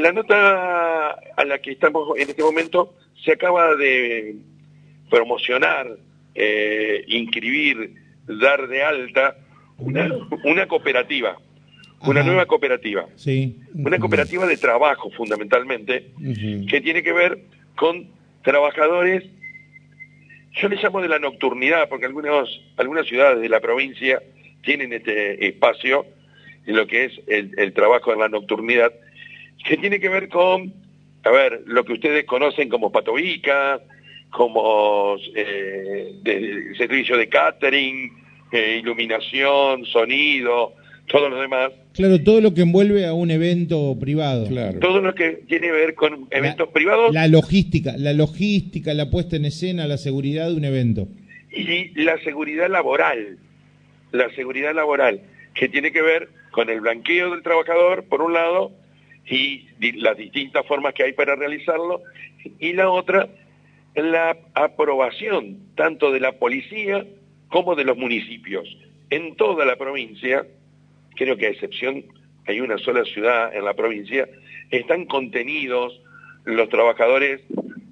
la nota a la que estamos en este momento se acaba de promocionar, eh, inscribir, dar de alta una, una cooperativa, una nueva cooperativa, Sí. una cooperativa de trabajo fundamentalmente, que tiene que ver con trabajadores, yo les llamo de la nocturnidad, porque algunos, algunas ciudades de la provincia tienen este espacio en lo que es el, el trabajo en la nocturnidad, que tiene que ver con, a ver, lo que ustedes conocen como patovica, como eh, de- servicio de catering, eh, iluminación, sonido, todo lo demás, Claro, todo lo que envuelve a un evento privado. Claro. todo lo que tiene que ver con eventos privados La logística, la logística, la puesta en escena, la seguridad de un evento. y la seguridad laboral, la seguridad laboral, que tiene que ver con el blanqueo del trabajador, por un lado, y las distintas formas que hay para realizarlo, y la otra, la aprobación tanto de la policía como de los municipios. En toda la provincia, creo que a excepción hay una sola ciudad en la provincia, están contenidos los trabajadores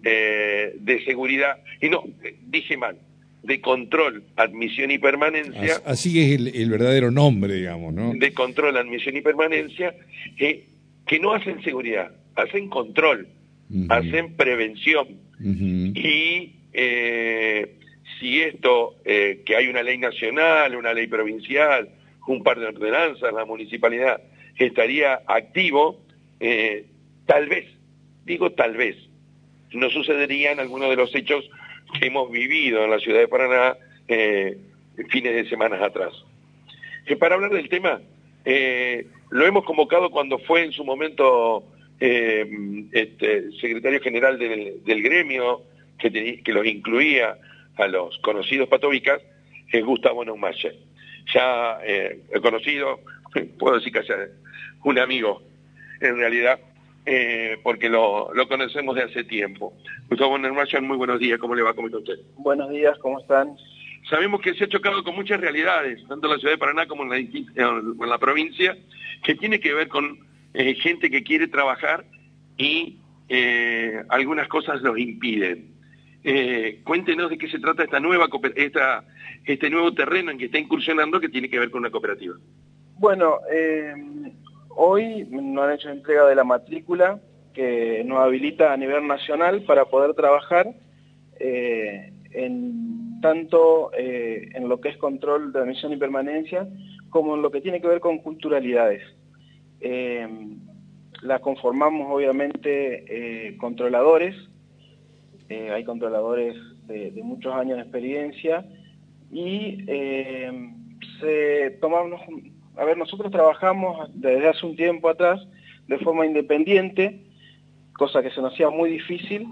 eh, de seguridad, y no, eh, dije mal, de control, admisión y permanencia, As- Así es el, el verdadero nombre, digamos, ¿no? de control, admisión y permanencia, eh, que no hacen seguridad, hacen control, hacen prevención. Y eh, si esto, eh, que hay una ley nacional, una ley provincial, un par de ordenanzas, la municipalidad estaría activo, eh, tal vez, digo tal vez, no sucederían algunos de los hechos que hemos vivido en la ciudad de Paraná fines de semanas atrás. Para hablar del tema, lo hemos convocado cuando fue en su momento eh, este, secretario general del, del gremio, que, los incluía a los conocidos patovicas, es Gustavo Neumayer. Ya eh, conocido, puedo decir que es un amigo, en realidad, eh, porque lo, lo conocemos de hace tiempo. Gustavo Neumayer, muy buenos días, ¿cómo le va? ¿Cómo está usted? Buenos días, ¿cómo están? Sabemos que se ha chocado con muchas realidades, tanto en la ciudad de Paraná como la, en la provincia, que tiene que ver con eh, gente que quiere trabajar y eh, algunas cosas los impiden. Eh, cuéntenos de qué se trata esta nueva esta, este nuevo terreno en que está incursionando que tiene que ver con una cooperativa. Bueno, hoy nos han hecho entrega de la matrícula que nos habilita a nivel nacional para poder trabajar en tanto en lo que es control de admisión y permanencia como en lo que tiene que ver con culturalidades. Eh, la conformamos obviamente eh, controladores, eh, hay controladores de, de muchos años de experiencia y eh, se tomamos, a ver, nosotros trabajamos desde hace un tiempo atrás de forma independiente, cosa que se nos hacía muy difícil,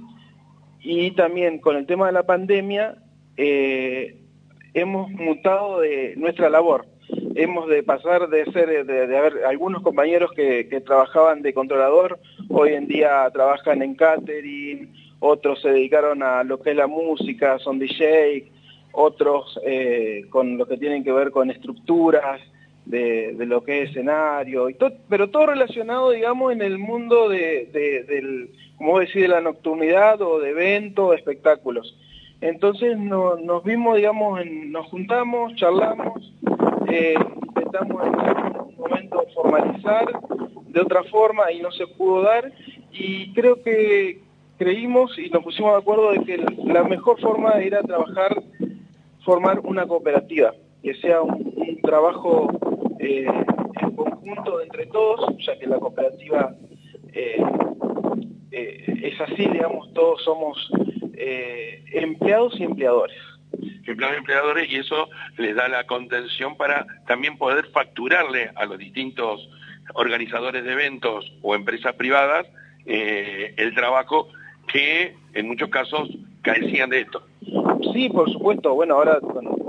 y también con el tema de la pandemia hemos mutado de nuestra labor. Hemos de pasar de ser, de, haber algunos compañeros que, trabajaban de controlador, hoy en día trabajan en catering, otros se dedicaron a lo que es la música, son DJ, otros eh, con lo que tienen que ver con estructuras de, lo que es escenario, pero todo relacionado, digamos, en el mundo de, de- decís, de la nocturnidad o de eventos, espectáculos. Entonces no- nos vimos, digamos, nos juntamos, charlamos, eh, intentamos en algún momento formalizar de otra forma y no se pudo dar, y creo que creímos y nos pusimos de acuerdo de que la mejor forma era trabajar formar una cooperativa, que sea un, trabajo eh, en conjunto entre todos, ya que la cooperativa eh, eh, es así, digamos, todos somos eh, empleados y empleadores. Empleados y empleadores y eso les da la contención para también poder facturarle a los distintos organizadores de eventos o empresas privadas eh, el trabajo que en muchos casos carecían de esto. Sí, por supuesto. Bueno, ahora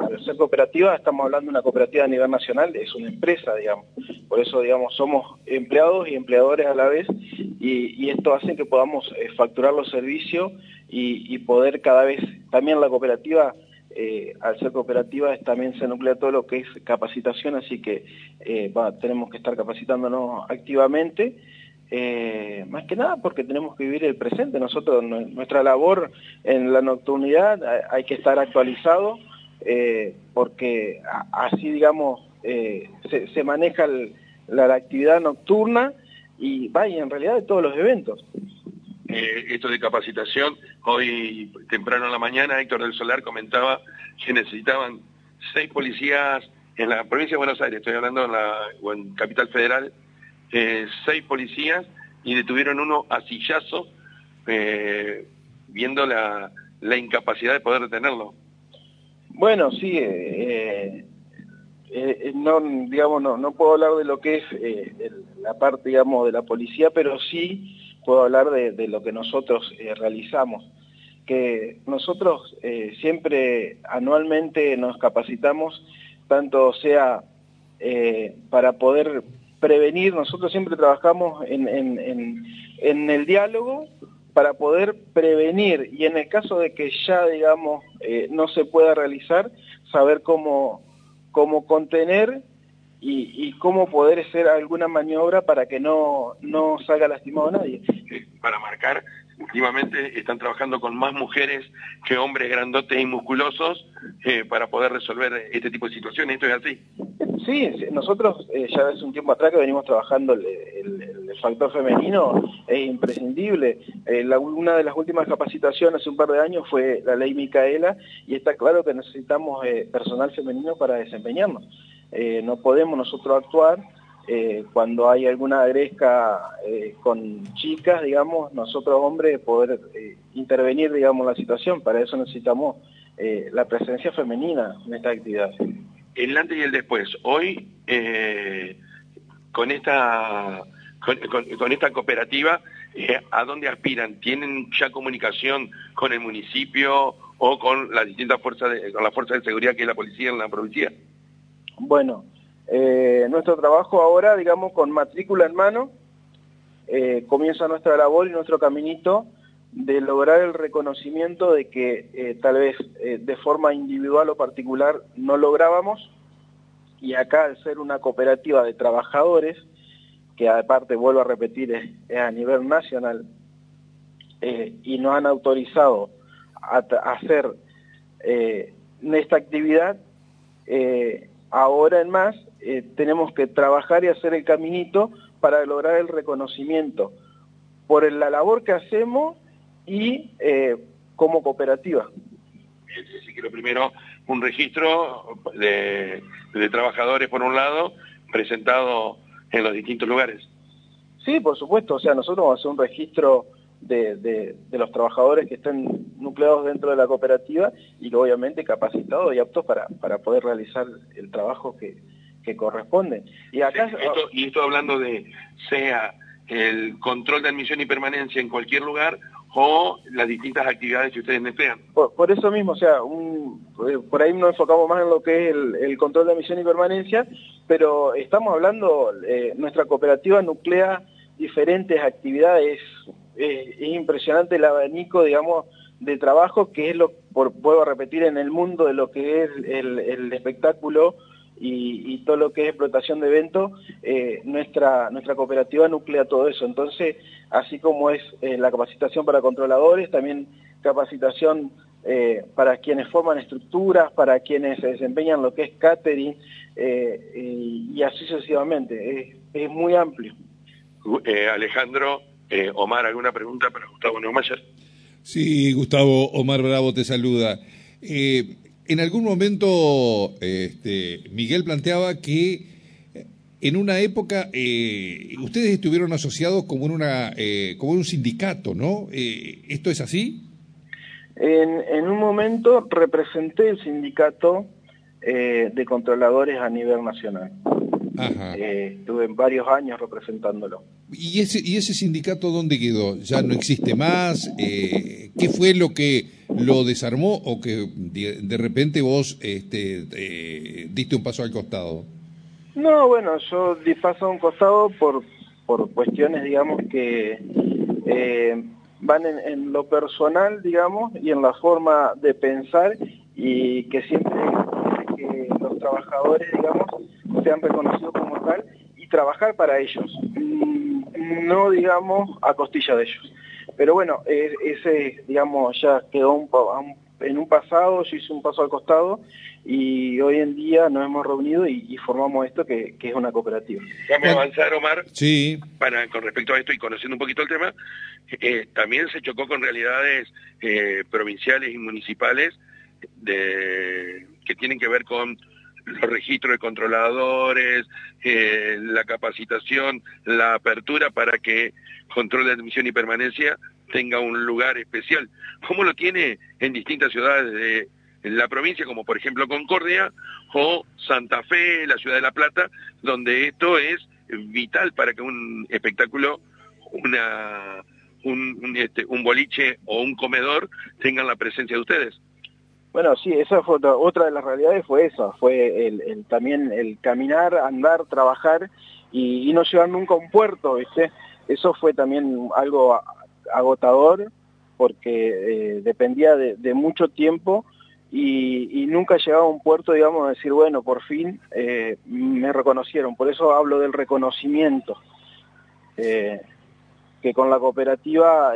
al ser cooperativa estamos hablando de una cooperativa a nivel nacional, es una empresa, digamos. Por eso, digamos, somos empleados y empleadores a la vez y, esto hace que podamos eh, facturar los servicios y poder cada vez, también la cooperativa, eh, al ser cooperativa también se nuclea todo lo que es capacitación, así que eh, va, tenemos que estar capacitándonos activamente eh, más que nada porque tenemos que vivir el presente. Nosotros, nuestra labor en la nocturnidad hay que estar actualizado porque así, digamos, se, maneja la, actividad nocturna y vaya, en realidad de todos los eventos. Esto de capacitación, hoy temprano en la mañana Héctor del Solar comentaba que necesitaban seis policías en la provincia de Buenos Aires, estoy hablando en la en Capital Federal, eh, seis policías y detuvieron uno a sillazo eh, viendo la, la, incapacidad de poder detenerlo. Bueno, sí, eh, no, digamos, no, no puedo hablar de lo que es la parte, digamos, de la policía, pero sí puedo hablar de, lo que nosotros realizamos que nosotros siempre anualmente nos capacitamos, tanto sea para poder prevenir, nosotros siempre trabajamos en, el diálogo para poder prevenir y en el caso de que ya, digamos, eh, no se pueda realizar, saber cómo, cómo contener y, cómo poder hacer alguna maniobra para que no, no salga lastimado a nadie. Para marcar últimamente están trabajando con más mujeres que hombres grandotes y musculosos eh, para poder resolver este tipo de situaciones. ¿Esto es así? Sí, nosotros eh, ya hace un tiempo atrás que venimos trabajando el, factor femenino, es imprescindible. Eh, una de las últimas capacitaciones hace un par de años fue la ley Micaela y está claro que necesitamos personal femenino para desempeñarnos. No podemos nosotros actuar eh, cuando hay alguna agresca eh, con chicas, digamos, nosotros hombres poder eh, intervenir, digamos, la situación. Para eso necesitamos la presencia femenina en esta actividad. El antes y el después. Hoy, con esta con, esta cooperativa, ¿a dónde aspiran? ¿Tienen ya comunicación con el municipio o con las distintas fuerzas, con la fuerza de seguridad que es la policía en la provincia? Bueno, eh, nuestro trabajo ahora, digamos, con matrícula en mano, eh, comienza nuestra labor y nuestro caminito de lograr el reconocimiento de que eh, tal vez de forma individual o particular no lográbamos, y acá al ser una cooperativa de trabajadores, que aparte vuelvo a repetir es, a nivel nacional, y nos han autorizado a, a hacer esta actividad, ahora en más eh, tenemos que trabajar y hacer el caminito para lograr el reconocimiento por la labor que hacemos y eh, como cooperativa. Así que lo primero, un registro de, trabajadores por un lado, presentado en los distintos lugares. Sí, por supuesto, o sea, nosotros vamos a hacer un registro de, de, los trabajadores que estén nucleados dentro de la cooperativa y obviamente capacitados y aptos para, para poder realizar el trabajo que, que corresponden. Y acá esto, y esto hablando de sea el control de admisión y permanencia en cualquier lugar o las distintas actividades que ustedes emplean. Por, eso mismo, o sea, un, eh, por ahí nos enfocamos más en lo que es el, control de admisión y permanencia, pero estamos hablando, eh, nuestra cooperativa nuclea diferentes actividades, es impresionante el abanico, digamos, de trabajo que es lo, por, vuelvo a repetir, en el mundo de lo que es el, espectáculo y, todo lo que es explotación de eventos, eh, nuestra, nuestra cooperativa nuclea todo eso. Entonces, así como es eh, la capacitación para controladores, también capacitación eh, para quienes forman estructuras, para quienes se desempeñan lo que es catering, y, así sucesivamente. Es, muy amplio. Alejandro, Omar, ¿alguna pregunta para Gustavo Neumayer? Sí, Gustavo, Omar Bravo te saluda. En algún momento este, Miguel planteaba que eh, en una época eh, ustedes estuvieron asociados como en, una, eh, como un sindicato, ¿no? ¿Esto es así? En, un momento representé el sindicato de controladores a nivel nacional. estuve varios años representándolo. ¿Y ese, ¿Y ese sindicato dónde quedó? ¿Ya no existe más? ¿Qué fue lo que lo desarmó o que de, repente vos este, eh, diste un paso al costado? No, bueno, yo di paso a un costado por, por cuestiones, digamos, que eh, van en, lo personal, digamos, y en la forma de pensar y que siempre que los trabajadores, digamos, sean reconocidos como tal y trabajar para ellos. No digamos a costilla de ellos. Pero bueno, ese digamos ya quedó en un pasado, yo hice un paso al costado y hoy en día nos hemos reunido y, formamos esto que, es una cooperativa. Vamos a avanzar, Omar. Sí. Para, con respecto a esto y conociendo un poquito el tema, eh, también se chocó con realidades eh, provinciales y municipales de, que tienen que ver con los registros de controladores, eh, la capacitación, la apertura para que control de admisión y permanencia tenga un lugar especial, como lo tiene en distintas ciudades de la provincia, como por ejemplo Concordia o Santa Fe, la ciudad de La Plata, donde esto es vital para que un espectáculo, este, un boliche o un comedor tengan la presencia de ustedes. Bueno, sí, esa fue otra, de las realidades, fue esa, fue el, también el caminar, andar, trabajar y, no llegar nunca a un puerto, ¿viste? Eso fue también algo agotador porque eh, dependía de, mucho tiempo y, nunca llegaba a un puerto, digamos, decir, bueno, por fin eh, me reconocieron. Por eso hablo del reconocimiento, eh, que con la cooperativa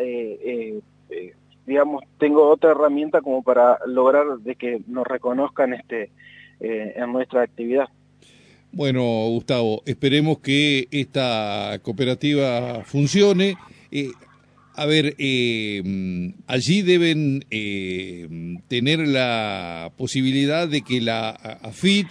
digamos, tengo otra herramienta como para lograr de que nos reconozcan este eh, en nuestra actividad. Bueno, Gustavo, esperemos que esta cooperativa funcione. Eh, a ver, eh, allí deben tener la posibilidad de que la AFIT,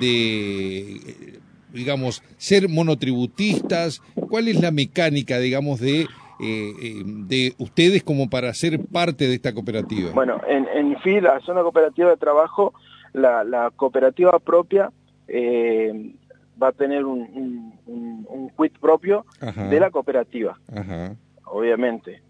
de, digamos, ser monotributistas, ¿cuál es la mecánica, digamos, de eh, eh, de ustedes como para ser parte de esta cooperativa? Bueno, en, en FIL, la zona cooperativa de trabajo, la, cooperativa propia eh, va a tener un, un, quit propio de la cooperativa. Obviamente.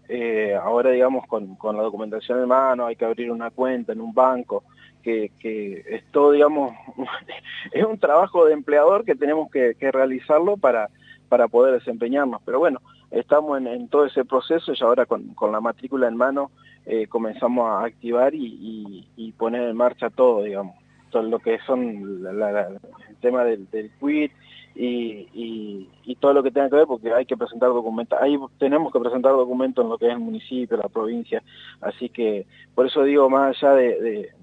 ahora, digamos, con, con, la documentación en mano, hay que abrir una cuenta en un banco, que, que es todo, digamos, es un trabajo de empleador que tenemos que, que realizarlo para, para poder desempeñarnos. Pero bueno, estamos en, todo ese proceso y ahora con, la matrícula en mano eh, comenzamos a activar y, poner en marcha todo, digamos, todo lo que son el tema del, del quit y, todo lo que tenga que ver, porque hay que presentar documentos, ahí tenemos que presentar documentos en lo que es el municipio, la provincia, así que por eso digo, más allá de,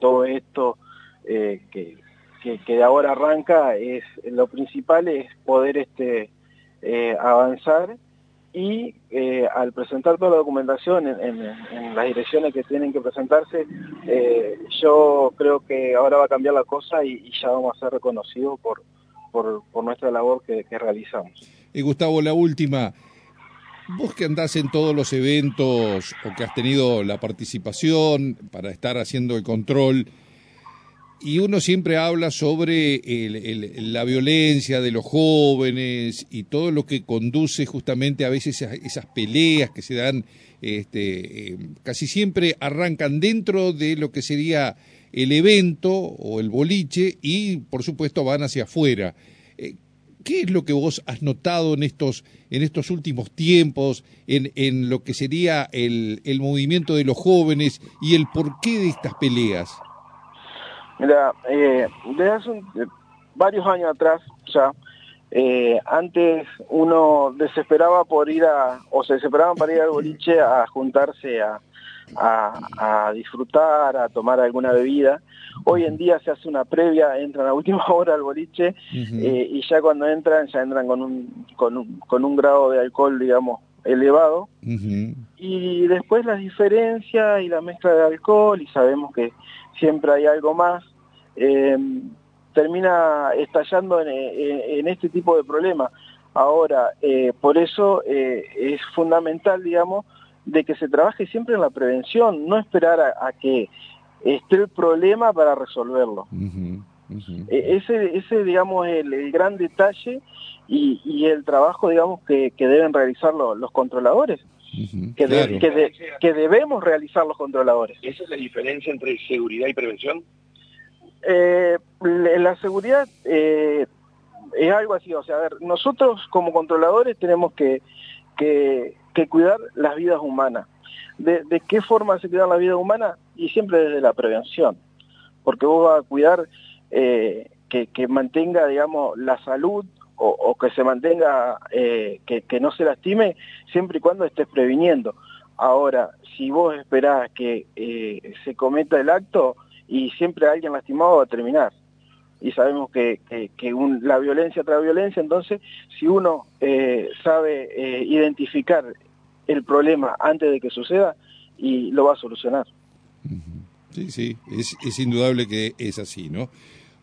todo esto eh, que, que, de ahora arranca, es lo principal es poder este eh, avanzar y eh, al presentar toda la documentación en, las direcciones que tienen que presentarse, eh, yo creo que ahora va a cambiar la cosa y, ya vamos a ser reconocidos por, por, nuestra labor que, realizamos. Y Gustavo, la última. Vos que andás en todos los eventos o que has tenido la participación para estar haciendo el control, y uno siempre habla sobre la violencia de los jóvenes y todo lo que conduce justamente a veces a esas peleas que se dan, este, eh, casi siempre arrancan dentro de lo que sería el evento o el boliche y por supuesto van hacia afuera. Eh, ¿Qué es lo que vos has notado en estos, en estos últimos tiempos, en, en lo que sería el, el movimiento de los jóvenes y el porqué de estas peleas? Mira, eh, desde hace eh, varios años atrás ya, eh, antes uno desesperaba por ir a, o se desesperaban para ir al boliche a juntarse a, a, disfrutar, a tomar alguna bebida. Hoy en día se hace una previa, entran a última hora al boliche y ya cuando entran, ya entran con un, con un, con un grado de alcohol, digamos, elevado. Y después la diferencia y la mezcla de alcohol, y sabemos que siempre hay algo más, eh, termina estallando en, este tipo de problemas. Ahora, eh, por eso eh, es fundamental, digamos, de que se trabaje siempre en la prevención, no esperar a, que esté el problema para resolverlo. E, ese, ese, digamos, el, el gran detalle y, el trabajo, digamos, que, deben realizar los controladores que, que, debemos realizar los controladores. ¿Esa es la diferencia entre seguridad y prevención? Eh, la seguridad eh, es algo así, o sea, a ver, nosotros como controladores tenemos que, que, cuidar las vidas humanas. ¿De, qué forma se cuidan las vidas humanas? Y siempre desde la prevención, porque vos vas a cuidar eh, que, que mantenga, digamos, la salud o, que se mantenga, eh, que, no se lastime, siempre y cuando estés previniendo. Ahora, si vos esperás que eh, se cometa el acto y siempre alguien lastimado va a terminar. Y sabemos que, la violencia trae violencia, entonces si uno eh, sabe identificar el problema antes de que suceda, y lo va a solucionar. Sí, sí, es indudable que es así, ¿no?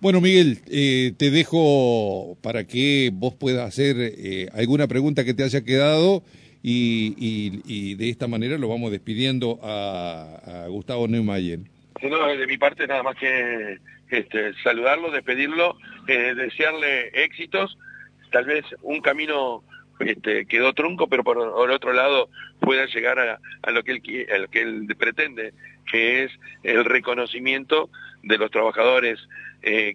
Bueno, Miguel, eh, te dejo para que vos puedas hacer eh, alguna pregunta que te haya quedado y, de esta manera lo vamos despidiendo a, Gustavo Neumayen. no, de mi parte nada más que este, saludarlo, despedirlo, eh, desearle éxitos, tal vez un camino este, quedó trunco, pero por, otro lado pueda llegar a, lo que él, a lo que él pretende, que es el reconocimiento de los trabajadores eh,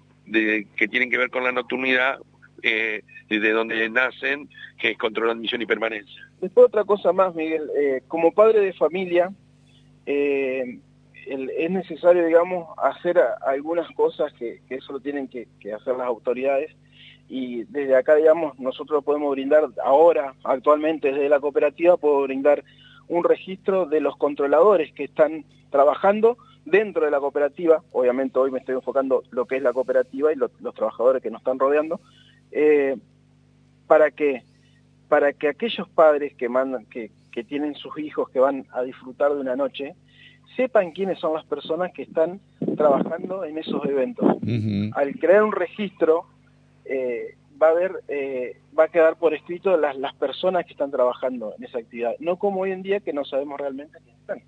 que tienen que ver con la nocturnidad, eh, de donde nacen, que es control, admisión y permanencia. Después otra cosa más, Miguel, eh, como padre de familia, es necesario, digamos, hacer algunas cosas que, eso lo tienen que, hacer las autoridades y desde acá, digamos, nosotros podemos brindar ahora, actualmente desde la cooperativa, puedo brindar un registro de los controladores que están trabajando dentro de la cooperativa, obviamente hoy me estoy enfocando lo que es la cooperativa y los trabajadores que nos están rodeando, eh, para que para que aquellos padres que mandan, que, que tienen sus hijos que van a disfrutar de una noche, sepan quiénes son las personas que están trabajando en esos eventos. Al crear un registro, eh, va a haber, eh, va a quedar por escrito las, las personas que están trabajando en esa actividad, no como hoy en día que no sabemos realmente quiénes están.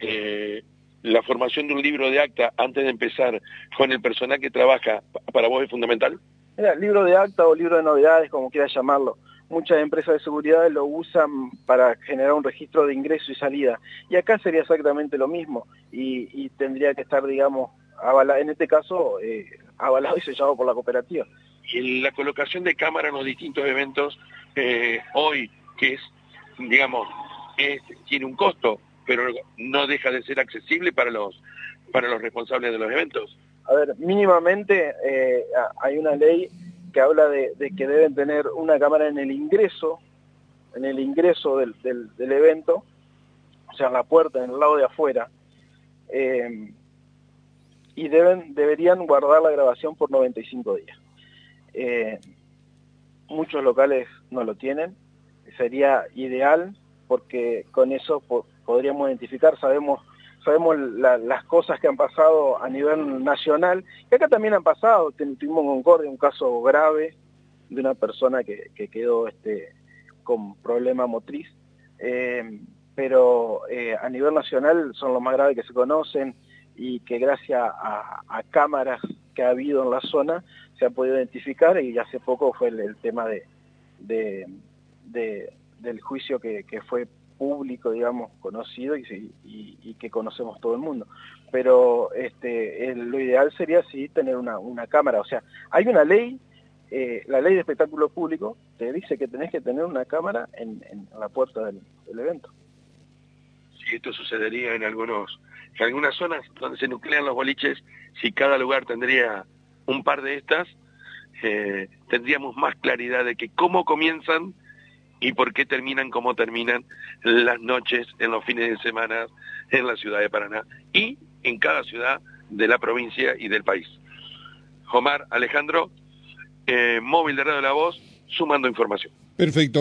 Eh, la, formación de un libro de acta antes de empezar con el personal que trabaja, ¿para vos es fundamental? Mira, libro de acta o libro de novedades, como quieras llamarlo. Muchas empresas de seguridad lo usan para generar un registro de ingreso y salida. Y acá sería exactamente lo mismo. Y, tendría que estar, digamos, avalado, en este caso, eh, avalado y sellado por la cooperativa. Y la colocación de cámaras en los distintos eventos, eh, hoy, que es, digamos, tiene un costo, pero no deja de ser accesible para los, para los responsables de los eventos. A ver, mínimamente eh, hay una ley que habla de, que deben tener una cámara en el ingreso, en el ingreso del, del, evento, o sea, en la puerta, en el lado de afuera, eh, y deben, deberían guardar la grabación por 95 días. Eh, muchos locales no lo tienen, sería ideal porque con eso podríamos identificar, sabemos sabemos las cosas que han pasado a nivel nacional, que acá también han pasado, tuvimos en Concordia un caso grave de una persona que, quedó este, con problema motriz, eh, pero eh, a nivel nacional son los más graves que se conocen y que gracias a, cámaras que ha habido en la zona se ha podido identificar y hace poco fue el, tema de, de del juicio que, fue público, digamos, conocido y, que conocemos todo el mundo. Pero este, lo ideal sería sí tener una, cámara. O sea, hay una ley, eh, la ley de espectáculo público, te dice que tenés que tener una cámara en, la puerta del, evento. Si esto sucedería en algunos en algunas zonas donde se nuclean los boliches, si cada lugar tendría un par de estas, eh, tendríamos más claridad de que cómo comienzan y por qué terminan como terminan las noches en los fines de semana en la ciudad de Paraná y en cada ciudad de la provincia y del país. Omar Alejandro, eh, móvil de Radio La Voz, sumando información. Perfecto.